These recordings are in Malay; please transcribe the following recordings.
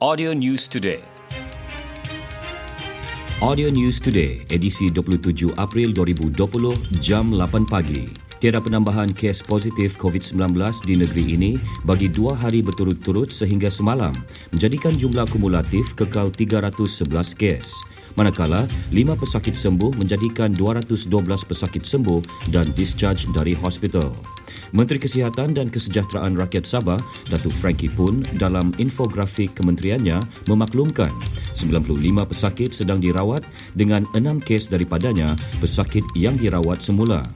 Audio News Today. Audio News Today, edisi 27 April 2020, jam 8 pagi. Tiada penambahan kes positif COVID-19 di negeri ini bagi dua hari berturut-turut sehingga semalam, menjadikan jumlah kumulatif kekal 311 kes. Manakala, lima pesakit sembuh menjadikan 212 pesakit sembuh dan discharge dari hospital. Menteri Kesihatan dan Kesejahteraan Rakyat Sabah, Datuk Frankie pun dalam infografik kementeriannya memaklumkan 95 pesakit sedang dirawat dengan 6 kes daripadanya pesakit yang dirawat semula.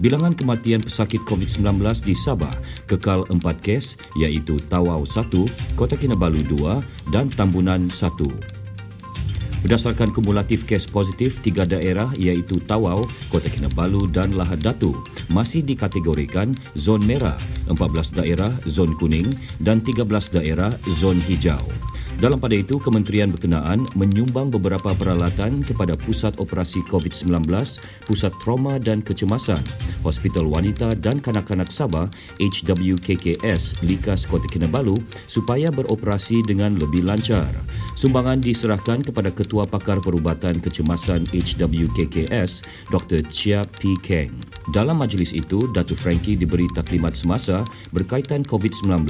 Bilangan kematian pesakit COVID-19 di Sabah kekal 4 kes iaitu Tawau 1, Kota Kinabalu 2 dan Tambunan 1. Berdasarkan kumulatif kes positif, tiga daerah iaitu Tawau, Kota Kinabalu dan Lahad Datu masih dikategorikan zon merah, 14 daerah zon kuning dan 13 daerah zon hijau. Dalam pada itu, kementerian berkenaan menyumbang beberapa peralatan kepada Pusat Operasi COVID-19, Pusat Trauma dan Kecemasan, Hospital Wanita dan Kanak-Kanak Sabah, HWKKS, Likas Kota Kinabalu supaya beroperasi dengan lebih lancar. Sumbangan diserahkan kepada Ketua Pakar Perubatan Kecemasan HWKKS, Dr. Chia P. Keng. Dalam majlis itu, Datu Frankie diberi taklimat semasa berkaitan COVID-19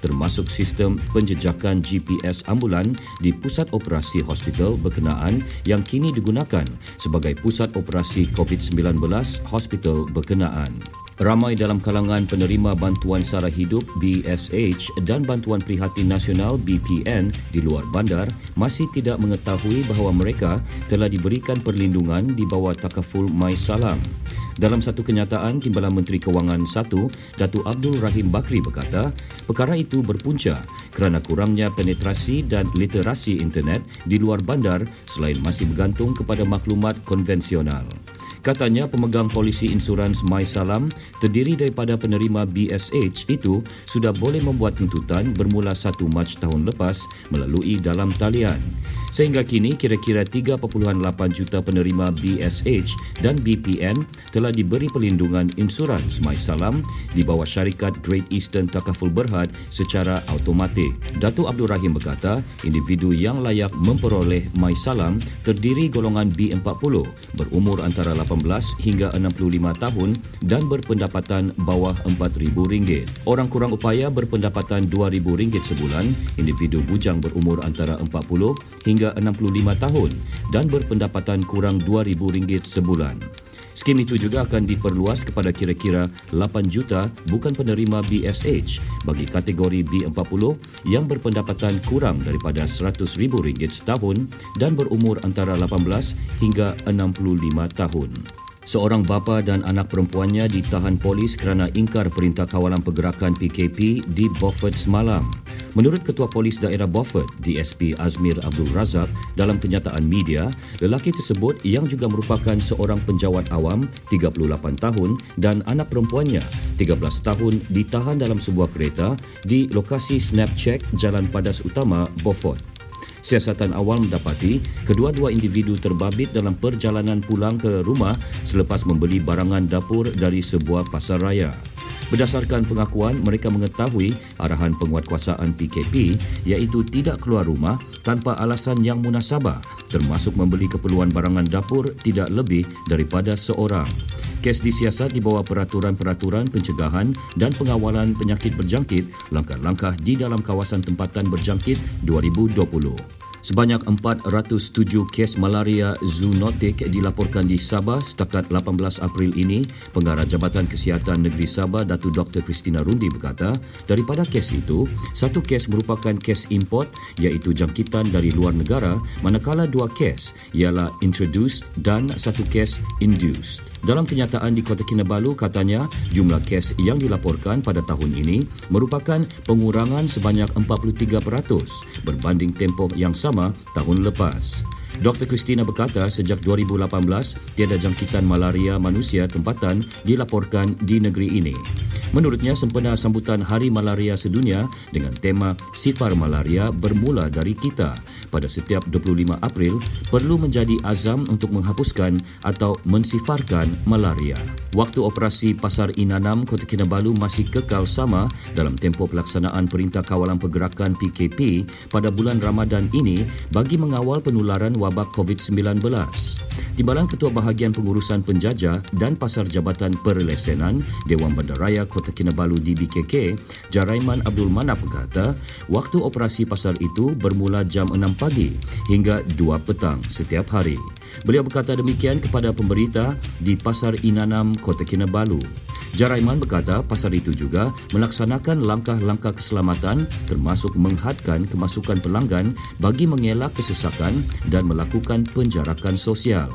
termasuk sistem penjejakan GPS ambulan di pusat operasi hospital berkenaan yang kini digunakan sebagai pusat operasi COVID-19 hospital berkenaan. Ramai dalam kalangan penerima bantuan sara hidup BSH dan bantuan prihatin nasional BPN di luar bandar masih tidak mengetahui bahawa mereka telah diberikan perlindungan di bawah takaful Mai Salam. Dalam satu kenyataan, Timbalan Menteri Kewangan 1, Datuk Abdul Rahim Bakri berkata, perkara itu berpunca kerana kurangnya penetrasi dan literasi internet di luar bandar selain masih bergantung kepada maklumat konvensional. Katanya pemegang polisi insurans My Salam terdiri daripada penerima BSH itu sudah boleh membuat tuntutan bermula 1 Mac tahun lepas melalui dalam talian. Sehingga kini kira-kira 3.8 juta penerima BSH dan BPN telah diberi perlindungan insurans My Salam di bawah syarikat Great Eastern Takaful Berhad secara automatik. Datuk Abdul Rahim berkata, individu yang layak memperoleh My Salam terdiri golongan B40 berumur antara 18 hingga 65 tahun dan berpendapatan bawah RM4,000. Orang kurang upaya berpendapatan RM2,000 sebulan, individu bujang berumur antara 40 hingga 65 tahun dan berpendapatan kurang RM2,000 sebulan. Skim itu juga akan diperluas kepada kira-kira 8 juta bukan penerima BSH bagi kategori B40 yang berpendapatan kurang daripada RM100,000 setahun dan berumur antara 18 hingga 65 tahun. Seorang bapa dan anak perempuannya ditahan polis kerana ingkar perintah kawalan pergerakan PKP di Beaufort semalam. Menurut Ketua Polis Daerah Beaufort, DSP Azmir Abdul Razak, dalam kenyataan media, lelaki tersebut yang juga merupakan seorang penjawat awam 38 tahun dan anak perempuannya 13 tahun ditahan dalam sebuah kereta di lokasi Snapcheck Jalan Padas Utama Beaufort. Siasatan awal mendapati kedua-dua individu terbabit dalam perjalanan pulang ke rumah selepas membeli barangan dapur dari sebuah pasar raya. Berdasarkan pengakuan, mereka mengetahui arahan penguatkuasaan PKP iaitu tidak keluar rumah tanpa alasan yang munasabah termasuk membeli keperluan barangan dapur tidak lebih daripada seorang. Kes disiasat di bawah peraturan-peraturan pencegahan dan pengawalan penyakit berjangkit langkah-langkah di dalam kawasan tempatan berjangkit 2020. Sebanyak 407 kes malaria zoonotik dilaporkan di Sabah setakat 18 April ini. Pengarah Jabatan Kesihatan Negeri Sabah, Datu Dr. Christina Rundi berkata, daripada kes itu, satu kes merupakan kes import iaitu jangkitan dari luar negara, manakala dua kes ialah introduced dan satu kes induced. Dalam kenyataan di Kota Kinabalu, katanya jumlah kes yang dilaporkan pada tahun ini merupakan pengurangan sebanyak 43% berbanding tempoh yang sama tahun lepas. Dr. Christina berkata sejak 2018 tiada jangkitan malaria manusia tempatan dilaporkan di negeri ini. Menurutnya sempena sambutan Hari Malaria Sedunia dengan tema Sifar Malaria bermula dari kita pada setiap 25 April perlu menjadi azam untuk menghapuskan atau mensifarkan malaria. Waktu operasi Pasar Inanam Kota Kinabalu masih kekal sama dalam tempoh pelaksanaan Perintah Kawalan Pergerakan PKP pada bulan Ramadan ini bagi mengawal penularan wabak COVID-19. Timbalan Ketua Bahagian Pengurusan Penjajah dan Pasar Jabatan Perlesenan Dewan Bandaraya Kota Kinabalu DBKK, Jaraiman Abdul Manaf berkata, waktu operasi pasar itu bermula jam 6 pagi hingga 2 petang setiap hari. Beliau berkata demikian kepada pemberita di Pasar Inanam Kota Kinabalu. Jaraiman berkata pasar itu juga melaksanakan langkah-langkah keselamatan termasuk menghadkan kemasukan pelanggan bagi mengelak kesesakan dan melakukan penjarakan sosial.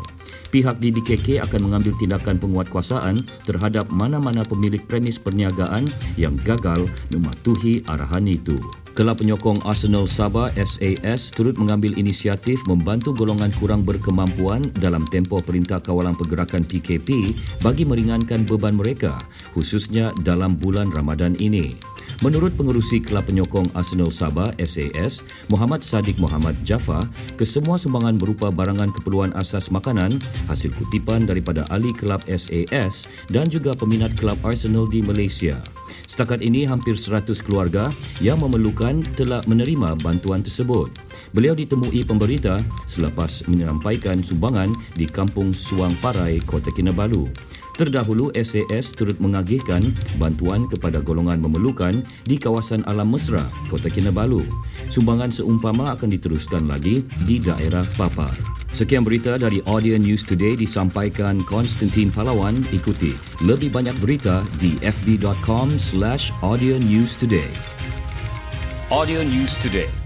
Pihak DBKK akan mengambil tindakan penguatkuasaan terhadap mana-mana pemilik premis perniagaan yang gagal mematuhi arahan itu. Kelab penyokong Arsenal Sabah SAS turut mengambil inisiatif membantu golongan kurang berkemampuan dalam tempoh Perintah Kawalan Pergerakan PKP bagi meringankan beban mereka khususnya dalam bulan Ramadan ini. Menurut pengerusi Kelab Penyokong Arsenal Sabah SAS, Muhammad Sadiq Muhammad Jaffa, kesemua sumbangan berupa barangan keperluan asas makanan, hasil kutipan daripada ahli Kelab SAS dan juga peminat Kelab Arsenal di Malaysia. Setakat ini hampir 100 keluarga yang memerlukan telah menerima bantuan tersebut. Beliau ditemui pemberita selepas menyampaikan sumbangan di Kampung Suang Parai, Kota Kinabalu. Terdahulu SAS turut mengagihkan bantuan kepada golongan memerlukan di kawasan Alam Mesra, Kota Kinabalu. Sumbangan seumpama akan diteruskan lagi di daerah Papar. Sekian berita dari Audio News Today disampaikan Konstantin Palawan. Ikuti lebih banyak berita di fb.com slash audio news today. Audio News Today